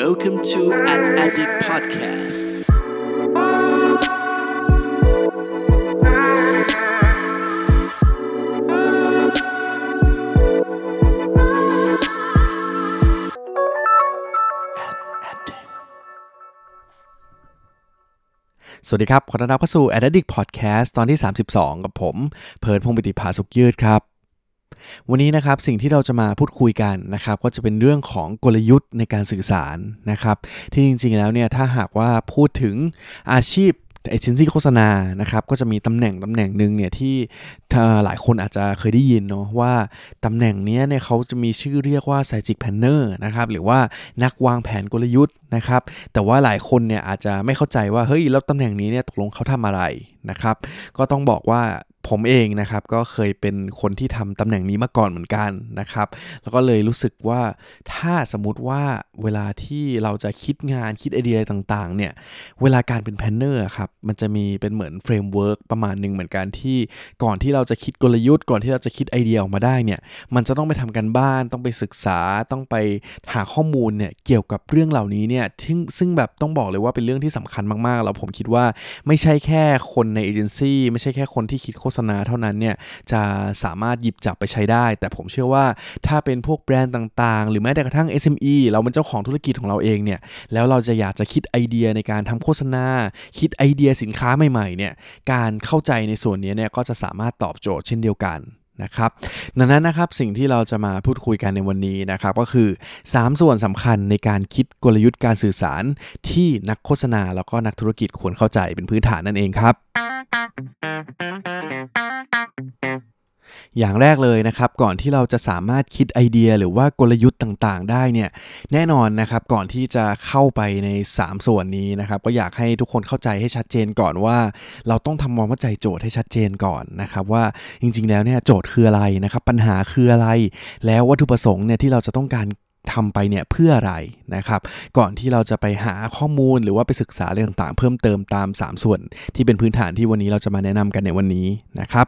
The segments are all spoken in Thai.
Welcome to an Addict Podcast สวัสดีครับ ขอต้อนรับเข้าสู่ a d d i c t Podcast ตอนที่ 32 กับผม เพิร์ดพงปิติภาสุขยืดครับ วันนี้นะครับสิ่งที่เราจะมาพูดคุยกันนะครับก็จะเป็นเรื่องของกลยุทธ์ในการสื่อสารนะครับที่จริงๆแล้วเนี่ยถ้าหากว่าพูดถึงอาชีพเอเจนซี่โฆษณานะครับก็จะมีตำแหน่งตำแหน่งหนึ่งเนี่ยที่หลายคนอาจจะเคยได้ยินเนาะว่าตำแหน่งนี้เนี่ยเขาจะมีชื่อเรียกว่า strategic planner นะครับหรือว่านักวางแผนกลยุทธ์นะครับแต่ว่าหลายคนเนี่ยอาจจะไม่เข้าใจว่าเฮ้ยแล้วตำแหน่งนี้เนี่ยตกลงเขาทำอะไรนะครับก็ต้องบอกว่า ผมเองนะครับก็เคยเป็นคนที่ทำตำแหน่งนี้มาก่อนเหมือนกันนะครับ แล้วก็เลยรู้สึกว่าถ้าสมมติว่าเวลาที่เราจะคิดงานคิดไอเดียต่างๆเนี่ยเวลาการเป็น planner ครับมันจะมีเป็นเหมือน framework ประมาณหนึ่งเหมือนกันที่ก่อนที่เราจะคิดกลยุทธ์ ก่อนที่เราจะคิดไอเดียออกมาได้เนี่ยมันจะต้องไปทำการบ้านต้องไปศึกษาต้องไปหาข้อมูลเนี่ยเกี่ยวกับเรื่องเหล่านี้เนี่ยซึ่งซึ่งแบบต้องบอกเลยว่าเป็นเรื่องที่สำคัญมากๆแล้วผมคิดว่าไม่ใช่แค่คนในเอเจนซี่ไม่ใช่แค่คนที่คิดโฆษษณาเท่านั้นเนี่ยจะสามารถหยิบจับไปใช้ได้ แต่ผมเชื่อว่าถ้าเป็นพวกแบรนด์ต่างๆ หรือแม้แต่กระทั่ง SME เราเป็นเจ้าของธุรกิจของเราเองเนี่ยแล้วเราจะอยากจะคิดไอเดียในการทำโฆษณา คิดไอเดียสินค้าใหม่ๆเนี่ยการเข้าใจในส่วนนี้เนี่ยก็จะสามารถตอบโจทย์เช่นเดียวกันนะครับดังนั้นนะครับสิ่งที่เราจะมาพูดคุยกันในวันนี้นะครับก็คือ 3 ส่วนสำคัญในการคิดกลยุทธ์การสื่อสารที่นักโฆษณาแล้วก็นักธุรกิจควรเข้าใจเป็นพื้นฐานนั่นเองครับ อย่างแรกเลยนะครับก่อนที่เราจะสามารถคิดไอเดียหรือว่ากลยุทธ์ต่างๆ ได้เนี่ยแน่นอนนะครับก่อนที่จะเข้าไปใน 3 ส่วนนี้นะครับก็อยากให้ทุกคนเข้าใจให้ชัดเจนก่อนว่า เราต้องทำความเข้าใจโจทย์ให้ชัดเจนก่อนนะครับว่าจริงๆแล้วเนี่ยโจทย์คืออะไรนะครับปัญหาคืออะไร แล้ววัตถุประสงค์เนี่ยที่เราจะต้องการ ทำไปเนี่ยเพื่ออะไรนะครับ ก่อนที่เราจะไปหาข้อมูลหรือว่าไปศึกษาเรื่องต่างๆ เพิ่มเติมตาม 3 ส่วนที่เป็นพื้นฐานที่วันนี้เราจะมาแนะนำกันในวันนี้นะครับ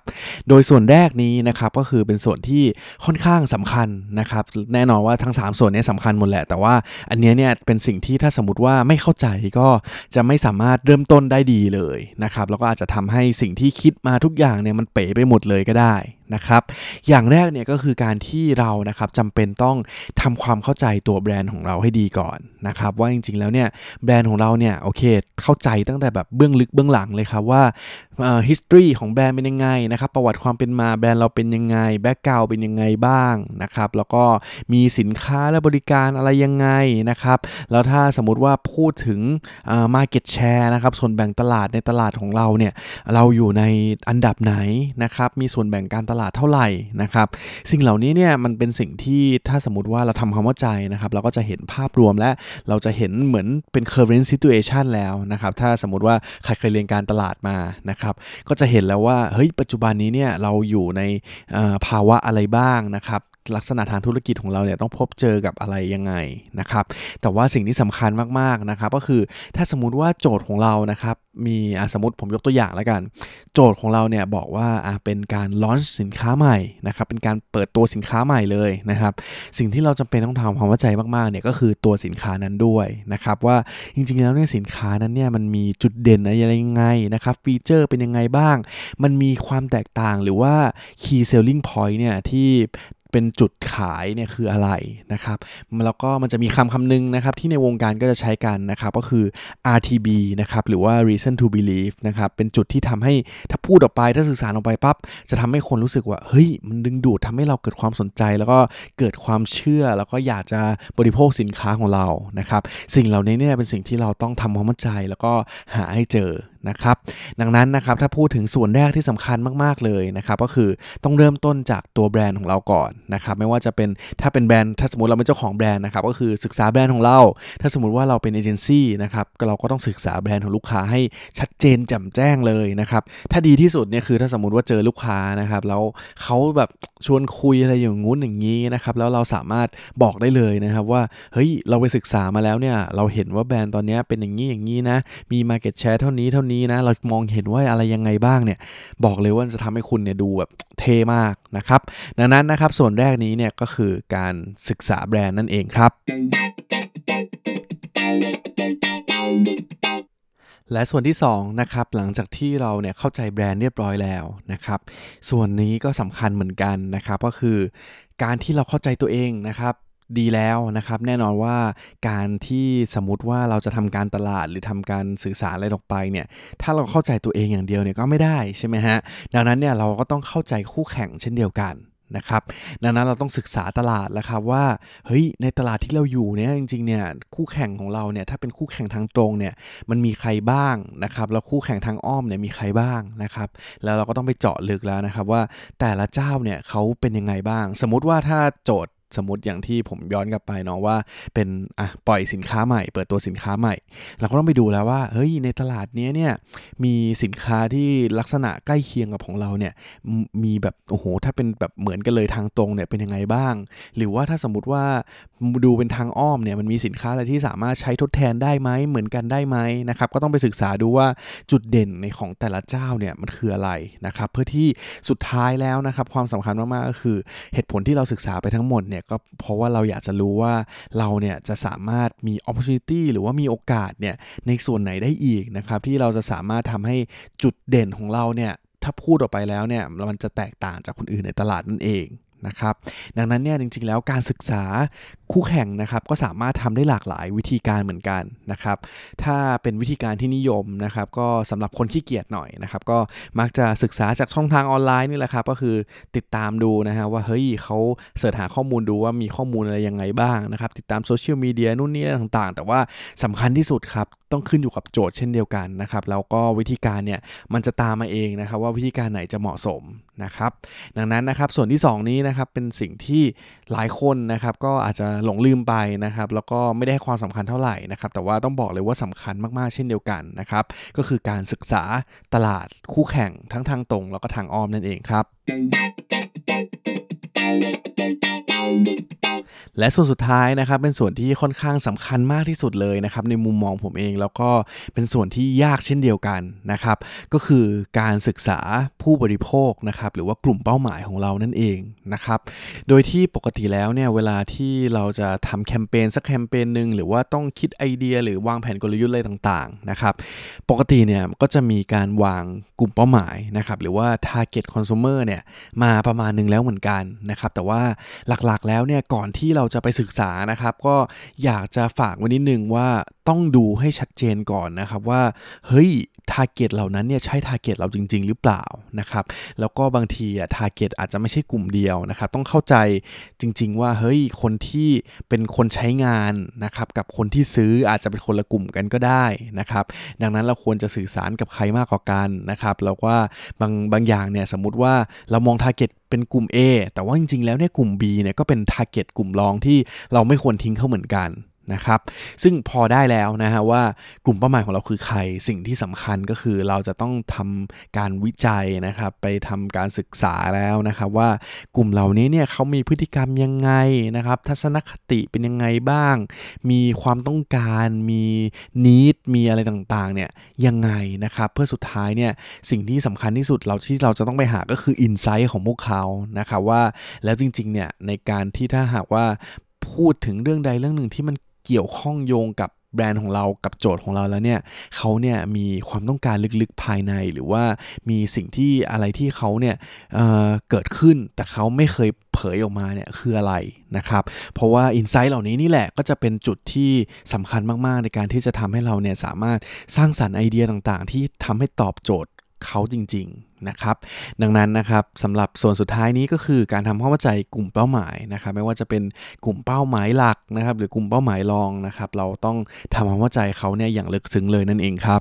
โดยส่วนแรกนี้นะครับก็คือเป็นส่วนที่ค่อนข้างสำคัญนะครับ แน่นอนว่าทั้ง 3 ส่วนนี้สำคัญหมดแหละ แต่ว่าอันนี้เนี่ยเป็นสิ่งที่ถ้าสมมติว่าไม่เข้าใจก็จะไม่สามารถเริ่มต้นได้ดีเลยนะครับแล้วก็อาจจะทำให้สิ่งที่คิดมาทุกอย่างเนี่ยมันเป๋ไปหมดเลยก็ได้นะครับ อย่างแรกเนี่ยก็คือการที่เรานะครับจำเป็นต้องทำความเข้าใจตัวแบรนด์ของเราให้ดีก่อนนะครับ ว่าจริงๆแล้วเนี่ยแบรนด์ของเราเนี่ยโอเคเข้าใจตั้งแต่แบบเบื้องลึกเบื้องหลังเลยครับว่า เอ่อ history ของแบรนด์เป็นยังไงนะครับ ประวัติความเป็นมาแบรนด์เราเป็นยังไง แบ็กกราวเป็นยังไงบ้างนะครับ แล้วก็มีสินค้าและบริการอะไรยังไงนะครับ แล้วถ้าสมมติว่าพูดถึงเอ่อ market share นะครับ ส่วนแบ่งตลาดในตลาดของเราเนี่ย เราอยู่ในอันดับไหนนะครับ มีส่วนแบ่งการตลาดเท่าไหร่นะครับ สิ่งเหล่านี้เนี่ยมันเป็นสิ่งที่ถ้าสมมติว่าเราทำความเข้าใจนะครับ เราก็จะเห็นภาพรวมและเราจะเห็นเหมือนเป็น current situation แล้วนะครับ ถ้าสมมติว่าใครเคยเรียนการตลาดมานะครับก็จะเห็นแล้วว่าเฮ้ยปัจจุบันนี้เนี่ยเราอยู่ในภาวะอะไรบ้างนะครับ ลักษณะทางธุรกิจของเราเนี่ยต้องพบเจอกับอะไรยังไงนะครับ แต่ว่าสิ่งที่สำคัญมากๆนะครับ ก็คือถ้าสมมติว่าโจทย์ของเรานะครับมีสมมติผมยกตัวอย่างแล้วกัน โจทย์ของเราเนี่ยบอกว่าเป็นการลอนสินค้าใหม่นะครับเป็นการเปิดตัวสินค้าใหม่เลยนะครับ สิ่งที่เราจำเป็นต้องทำความเข้าใจมากๆเนี่ยก็คือตัวสินค้านั้นด้วยนะครับว่าจริงๆแล้วเนี่ยสินค้านั้นเนี่ยมันมีจุดเด่นอะไรยังไงนะครับฟีเจอร์เป็นยังไงบ้าง มันมีความแตกต่างหรือว่า key selling point เนี่ยที่ เป็นจุดขายเนี่ยคืออะไรนะครับแล้วก็มันจะมีคำคำหนึงนะครับที่ในวงการก็จะใช้กันนะครับก็คือ RTB นะครับหรือว่า reason to believe นะครับเป็นจุดที่ทำให้ถ้าพูดออกไปถ้าสื่อสารออกไปปั๊บจะทำให้คนรู้สึกว่าเฮ้ยมันดึงดูดทำให้เราเกิดความสนใจ แล้วก็เกิดความเชื่อแล้วก็อยากจะบริโภคสินค้าของเรานะครับสิ่งเหล่านี้เนี่ยเป็นสิ่งที่เราต้องทำความเข้าใจแล้วก็หาให้เจอนะครับดังนั้นนะครับถ้าพูดถึงส่วนแรกที่สำคัญมาก ๆ เลยนะครับก็คือต้องเริ่มต้นจากตัวแบรนด์ของเราก่อนนะครับไม่ว่าจะเป็นถ้าเป็นแบรนด์ถ้าสมมติเราเป็นเจ้าของแบรนด์นะครับก็คือศึกษาแบรนด์ของเรา ถ้าสมมติว่าเราเป็นเอเจนซี่นะครับเราก็ต้องศึกษาแบรนด์ของลูกค้าให้ชัดเจนแจ่มแจ้งเลยนะครับถ้าดีที่สุดเนี่ยคือถ้าสมมติว่าเจอลูกค้านะครับแล้วเขาแบบชวนคุยอะไรอย่างงู้นอย่างนี้นะครับแล้วเราสามารถบอกได้เลยนะครับว่าเฮ้ยเราไปศึกษามาแล้วเนี่ยเราเห็นว่าแบรนด์ตอนนี้เป็นอย่างนี้อย่างนี้นะมี Market Share เท่านี้เท่านนี้นะเรามองเห็นว่าอะไรยังไงบ้างเนี่ยบอกเลยว่าจะทำให้คุณเนี่ยดูแบบเท่มากนะครับ ดังนั้นนะครับส่วนแรกนี้เนี่ยก็คือการศึกษาแบรนด์นั่นเองครับและส่วนที่2นะครับหลังจากที่เราเนี่ยเข้าใจแบรนด์เรียบร้อยแล้วนะครับ ส่วนนี้ก็สำคัญเหมือนกันนะครับ ก็คือการที่เราเข้าใจตัวเองนะครับ ดีแล้วนะครับ แน่นอนว่าการที่สมมติว่าเราจะทำการตลาดหรือทำการสื่อสารอะไรออกไปเนี่ยถ้าเราเข้าใจตัวเองอย่างเดียวเนี่ยก็ไม่ได้ใช่ไหมฮะดังนั้นเนี่ยเราก็ต้องเข้าใจคู่แข่งเช่นเดียวกันนะครับดังนั้นเราต้องศึกษาตลาดแล้วครับว่าเฮ้ยในตลาดที่เราอยู่เนี่ยจริงๆเนี่ยคู่แข่งของเราเนี่ยถ้าเป็นคู่แข่งทางตรงเนี่ยมันมีใครบ้างนะครับแล้วคู่แข่งทางอ้อมเนี่ยมีใครบ้างนะครับแล้วเราก็ต้องไปเจาะลึกแล้วนะครับว่าแต่ละเจ้าเนี่ยเขาเป็นยังไงบ้าง สมมติว่าถ้าโจทย์ สมมติอย่างที่ผมย้อนกลับไปเนาะว่าเป็นอะปล่อยสินค้าใหม่ เปิดตัวสินค้าใหม่ เราก็ต้องไปดูแล้วว่าเฮ้ยในตลาดนี้เนี่ยมีสินค้าที่ลักษณะใกล้เคียงกับของเราเนี่ยมีแบบโอ้โหถ้าเป็นแบบเหมือนกันเลยทางตรงเนี่ยเป็นยังไงบ้าง หรือว่าถ้าสมมติว่าดูเป็นทางอ้อมเนี่ยมันมีสินค้าอะไรที่สามารถใช้ทดแทนได้ไหมเหมือนกันได้ไหมนะครับก็ต้องไปศึกษาดูว่าจุดเด่นในของแต่ละเจ้าเนี่ยมันคืออะไรนะครับเพื่อที่สุดท้ายแล้วนะครับความสำคัญมากๆก็คือเหตุผลที่เราศึกษาไปทั้งหมดเนี่ยก็เพราะว่าเราอยากจะรู้ว่าเราเนี่ยจะสามารถมี opportunity หรือว่ามีโอกาสเนี่ยในส่วนไหนได้อีกนะครับที่เราจะสามารถทำให้จุดเด่นของเราเนี่ยถ้าพูดออกไปแล้วเนี่ยมันจะแตกต่างจากคนอื่นในตลาดนั่นเองนะครับดังนั้นเนี่ยจริงๆแล้วการศึกษา คู่แข่งนะครับก็สามารถทำได้หลากหลายวิธีการเหมือนกันนะครับถ้าเป็นวิธีการที่นิยมนะครับก็สำหรับคนขี้เกียจหน่อยนะครับก็มักจะศึกษาจากช่องทางออนไลน์นี่แหละครับก็คือติดตามดูนะฮะว่าเฮ้ยเขาเสิร์ชหาข้อมูลดูว่ามีข้อมูลอะไรยังไงบ้างนะครับติดตามโซเชียลมีเดียนู่นนี่ต่างๆ แต่ว่าสำคัญที่สุดครับต้องขึ้นอยู่กับโจทย์เช่นเดียวกันนะครับแล้วก็วิธีการเนี่ยมันจะตามมาเองนะครับว่าวิธีการไหนจะเหมาะสมนะครับดังนั้นนะครับส่วนที่ 2 นี้นะครับเป็นสิ่งที่หลายคนนะครับก็อาจจะหลงลืมไปนะครับ แล้วก็ไม่ได้ให้ความสำคัญเท่าไหร่นะครับ แต่ว่าต้องบอกเลยว่าสำคัญมากๆเช่นเดียวกันนะครับ ก็คือการศึกษาตลาดคู่แข่งทั้งทางตรงแล้วก็ทางอ้อมนั่นเองครับ และส่วนสุดท้ายนะครับเป็นส่วนที่ค่อนข้างสำคัญมากที่สุดเลยนะครับในมุมมองผมเองแล้วก็เป็นส่วนที่ยากเช่นเดียวกันนะครับก็คือการศึกษาผู้บริโภคนะครับหรือว่ากลุ่มเป้าหมายของเรานั่นเองนะครับโดยที่ปกติแล้วเนี่ยเวลาที่เราจะทำแคมเปญสักแคมเปญหนึ่งหรือว่าต้องคิดไอเดีย หรือวางแผนกลยุทธ์อะไรต่างๆนะครับปกติเนี่ยก็จะมีการวางกลุ่มเป้าหมายนะครับหรือว่า target consumer เนี่ยมาประมาณนึงแล้วเหมือนกันนะครับแต่ว่าหลักๆแล้วเนี่ยก่อนที่เราจะไปศึกษานะครับ ก็อยากจะฝากไว้นิดนึงว่าต้องดูให้ชัดเจนก่อนนะครับว่า เฮ้ย target เหล่านั้นเนี่ยใช่ target เราจริง ๆ หรือเปล่านะครับ แล้วก็บางทีอะ target อาจจะไม่ใช่กลุ่มเดียวนะครับ ต้องเข้าใจจริง ๆ ว่าเฮ้ยคนที่เป็นคนใช้งานนะครับกับคนที่ซื้ออาจจะเป็นคนละกลุ่มกันก็ได้นะครับ ดังนั้นเราควรจะสื่อสารกับใครมากกว่ากันนะครับแล้วว่าบางบางอย่างเนี่ยสมมติว่าเรามอง target เป็นกลุ่ม A แต่ว่าจริงๆแล้วเนี่ยกลุ่ม B เนี่ยก็เป็น target กลุ่มรองที่เราไม่ควรทิ้งเขาเหมือนกัน นะครับ ซึ่งพอได้แล้วนะฮะว่ากลุ่มเป้าหมายของเราคือใคร สิ่งที่สำคัญก็คือเราจะต้องทำการวิจัยนะครับ ไปทำการศึกษาแล้วนะครับ ว่ากลุ่มเหล่านี้เนี่ยเขามีพฤติกรรมยังไงนะครับ ทัศนคติเป็นยังไงบ้าง มีความต้องการมีนิดมีอะไรต่างๆเนี่ยยังไงนะครับ เพื่อสุดท้ายเนี่ยสิ่งที่สำคัญที่สุดเราที่เราจะต้องไปหาก็คืออินไซต์ของพวกเขานะครับว่าแล้วจริงๆเนี่ยในการที่ถ้าหากว่าพูดถึงเรื่องใดเรื่องหนึ่งที่มัน เกี่ยวข้องโยงกับแบรนด์ของเรากับโจทย์ของเราแล้วเนี่ยเขาเนี่ยมีความต้องการลึกๆภายในหรือว่ามีสิ่งที่อะไรที่เขาเนี่ยเเกิดขึ้นแต่เขาไม่เคยเผยออกมาเนี่ยคืออะไรนะครับ เพราะว่าอินไซต์เหล่านี้นี่แหละก็จะเป็นจุดที่สำคัญมากๆ ในการที่จะทำให้เราเนี่ยสามารถสร้างสรรค์ไอเดียต่างๆ ที่ทำให้ตอบโจทย์ เขาจริงๆนะครับดังนั้นนะครับสำหรับส่วนสุดท้ายนี้ก็คือการทำความเข้าใจกลุ่มเป้าหมายนะครับไม่ว่าจะเป็นกลุ่มเป้าหมายหลักนะครับหรือกลุ่มเป้าหมายรองนะครับเราต้องทำความเข้าใจเขาเนี่ยอย่างลึกซึ้งเลยนั่นเองครับ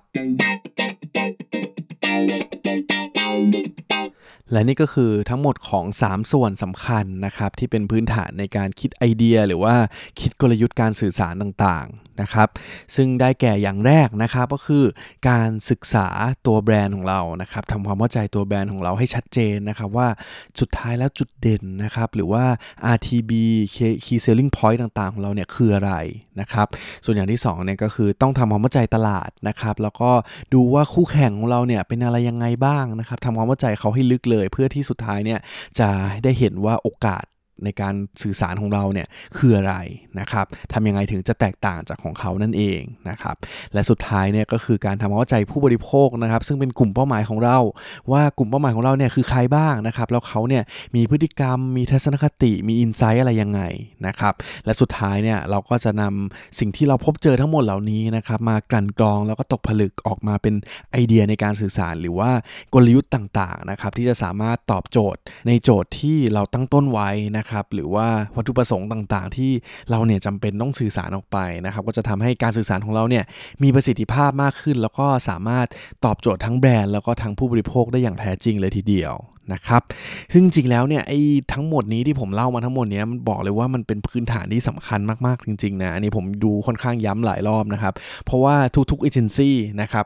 และนี่ก็คือทั้งหมดของ 3 ส่วนสำคัญนะครับที่เป็นพื้นฐานในการคิดไอเดีย หรือว่าคิดกลยุทธ์การสื่อสารต่างๆนะครับ ซึ่งได้แก่อย่างแรกนะครับก็คือการศึกษาตัวแบรนด์ของเรานะครับทำความเข้าใจตัวแบรนด์ของเราให้ชัดเจนนะครับว่าสุดท้ายแล้วจุดเด่นนะครับหรือว่า RTB Key Selling Point ต่างๆ ของเราเนี่ยคืออะไรนะครับส่วนอย่างที่2เนี่ยก็คือต้องทำความเข้าใจตลาดนะครับแล้วก็ดูว่าคู่แข่งของเราเนี่ยเป็นอะไรยังไงบ้างนะครับทำความเข้าใจเขาให้ลึกเลยเพื่อที่สุดท้ายเนี่ยจะได้เห็นว่าโอกาส ในการสื่อสารของเราเนี่ยคืออะไรนะครับทำยังไงถึงจะแตกต่างจากของเขานั่นเองนะครับและสุดท้ายเนี่ยก็คือการทำความเข้าใจผู้บริโภคนะครับ ซึ่งเป็นกลุ่มเป้าหมายของเรา ว่ากลุ่มเป้าหมายของเราเนี่ยคือใครบ้างนะครับแล้วเขาเนี่ยมีพฤติกรรมมีทัศนคติมีอินไซต์อะไรยังไงนะครับและสุดท้ายเนี่ยเราก็จะนำสิ่งที่เราพบเจอทั้งหมดเหล่านี้นะครับมากลั่นกรองแล้วก็ตกผลึกออกมาเป็นไอเดียในการสื่อสาร หรือว่ากลยุทธ์ต่างๆนะครับที่จะสามารถตอบโจทย์ในโจทย์ที่เราตั้งต้นไว้นะครับหรือว่าวัตถุประสงค์ต่างๆ ที่เราเนี่ยจำเป็นต้องสื่อสารออกไปนะครับก็จะทำให้การสื่อสารของเราเนี่ยมีประสิทธิภาพมากขึ้น แล้วก็สามารถตอบโจทย์ทั้งแบรนด์แล้วก็ทั้งผู้บริโภคได้อย่างแท้จริงเลยทีเดียว นะครับ ซึ่งจริงแล้วเนี่ยไอ้ทั้งหมดนี้ที่ผมเล่ามาทั้งหมดเนี้ยมันบอกเลยว่ามันเป็นพื้นฐานที่สำคัญมากๆจริงๆนะอันนี้ผมดูค่อนข้างย้ำหลายรอบนะครับ เพราะว่าทุกๆเอเจนซี่นะครับ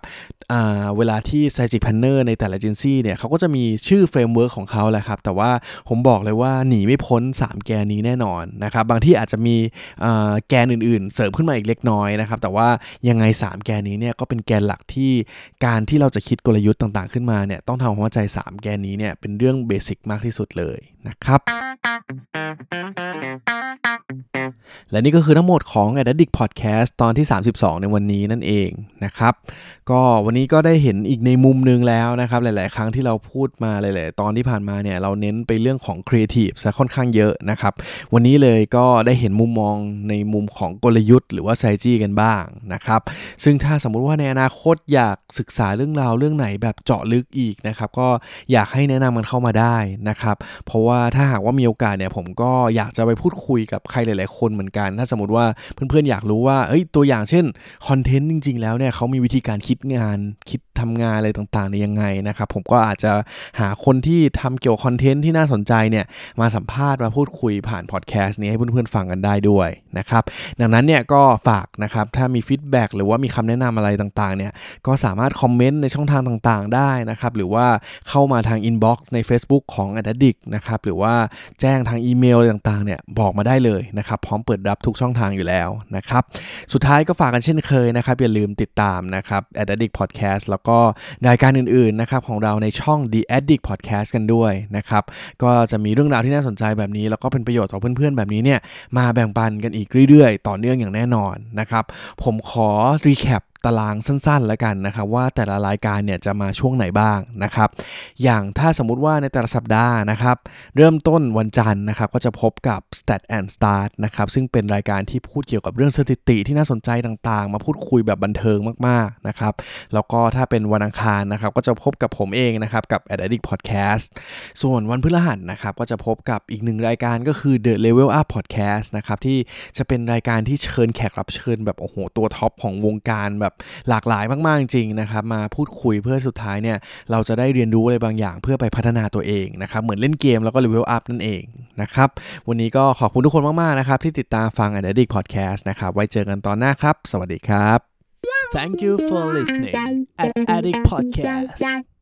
เวลาที่ s ซจิ c แพนเนอร์ในแต่ละเอเจนซี่เนี่ยเขาก็จะมีชื่อ framework ของเขาแหละครับ แต่ว่าผมบอกเลยว่าหนีไม่พ้น 3 แกนนี้แน่นอนนะครับ บางที่อาจจะมีแกนอื่นๆ เสริมขึ้นมาอีกเล็กน้อยนะครับ แต่ว่ายังไง 3 แกนนี้เนี่ยก็เป็นแกนหลักที่การที่เราจะคิดกลยุทธ์ต่างๆ ขึ้นมาเนี่ยต้องทำความเข้าใจ 3 แกนนี้เนี่ยเป็นเรื่อง basic มากที่สุดเลยนะครับ และนี่ก็คือทั้งหมดของ a d d i c t Podcast ตอนที่ 32 ในวันนี้นั่นเองนะครับ ก็วันนี้ก็ได้เห็นอีกในมุมนึงแล้วนะครับ หลาย ๆ ครั้งที่เราพูดมาหลาย ๆ ตอนที่ผ่านมาเนี่ยเราเน้นไปเรื่องของ Creative ซะค่อนข้างเยอะนะครับ วันนี้เลยก็ได้เห็นมุมมองในมุมของกลยุทธ์หรือว่า s t r a t e g กันบ้างนะครับ ซึ่งถ้าสมมุติว่าในอนาคตอยากศึกษาเรื่องราวเรื่องไหนแบบเจาะลึกอีกนะครับก็อยากให้แนะนำมันเข้ามาได้นะครับ เพราะว่าถ้าหากว่ามีโอกาสเนี่ยผมก็อยากจะไปพูดคุยกับใครหลาย ๆ คนเหมือนกันถ้าสมมติว่าเพื่อนๆอยากรู้ว่าเอ้ยตัวอย่างเช่นคอนเทนต์จริง ๆ แล้วเนี่ยเขามีวิธีการคิดงานคิดทำงานอะไรต่างๆในยังไงนะครับผมก็อาจจะหาคนที่ทำเกี่ยวคอนเทนต์ที่น่าสนใจเนี่ยมาสัมภาษณ์มาพูดคุยผ่านพอดแคสต์นี้ให้เพื่อนๆฟังกันได้ด้วยนะครับ ดังนั้นเนี่ยก็ฝากนะครับ ถ้ามี feedback หรือว่ามีคำแนะนำอะไรต่างๆเนี่ยก็สามารถคอมเมนต์ในช่องทางต่างๆ ได้นะครับ หรือว่าเข้ามาทาง inbox ใน Facebook ของ a d d i c นะครับหรือว่าแจ้งทางอีเมลต่างๆเนี่ยบอกมาได้เลยนะครับพร้อมเปิดรับทุกช่องทางอยู่แล้วนะครับสุดท้ายก็ฝากกันเช่นเคยนะครับ อย่าลืมติดตามนะครับ a d d i c Podcast แล้วก็รายการอื่นๆนะครับของเราในช่อง The Addict Podcast กันด้วยนะครับก็จะมีเรื่องราวที่น่าสนใจแบบนี้ แล้วก็เป็นประโยชน์ต่อเพื่อนๆแบบนี้เนี่ยมาแบ่งปันกันอีกเรื่อยๆ ต่อเนื่องอย่างแน่นอนนะครับ ผมขอรีแคป ตารางสั้นๆแล้วกันนะครับว่าแต่ละรายการเนี่ยจะมาช่วงไหนบ้างนะครับอย่างถ้าสมมุติว่าในแต่ละสัปดาห์นะครับเริ่มต้นวันจันทร์นะครับก็จะพบกับ Stat and Start นะครับซึ่งเป็นรายการที่พูดเกี่ยวกับเรื่องสถิติที่น่าสนใจต่างๆ มาพูดคุยแบบบันเทิงมากๆนะครับแล้วก็ถ้าเป็นวันอังคารนะครับก็จะพบกับผมเองนะครับกับ a d d i c t Podcast ส่วนวันพฤหัสนะครับก็จะพบกับอีกหนึ่งรายการก็คือ The Level Up Podcast นะครับที่จะเป็นรายการที่เชิญแขกรับเชิญแบบโอ้โหตัว top ของวงการแบบแบบหลากหลายมาก ๆ จริงนะครับ มาพูดคุยเพื่อสุดท้ายเนี่ย เราจะได้เรียนรู้อะไรบางอย่างเพื่อไปพัฒนาตัวเองนะครับ เหมือนเล่นเกมแล้วก็ level up นั่นเองนะครับ วันนี้ก็ขอบคุณทุกคนมาก ๆ นะครับ ที่ติดตามฟัง a d d i c t Podcast นะครับ ไว้เจอกันตอนหน้าครับ สวัสดีครับ Thank you for listening at Addict Podcast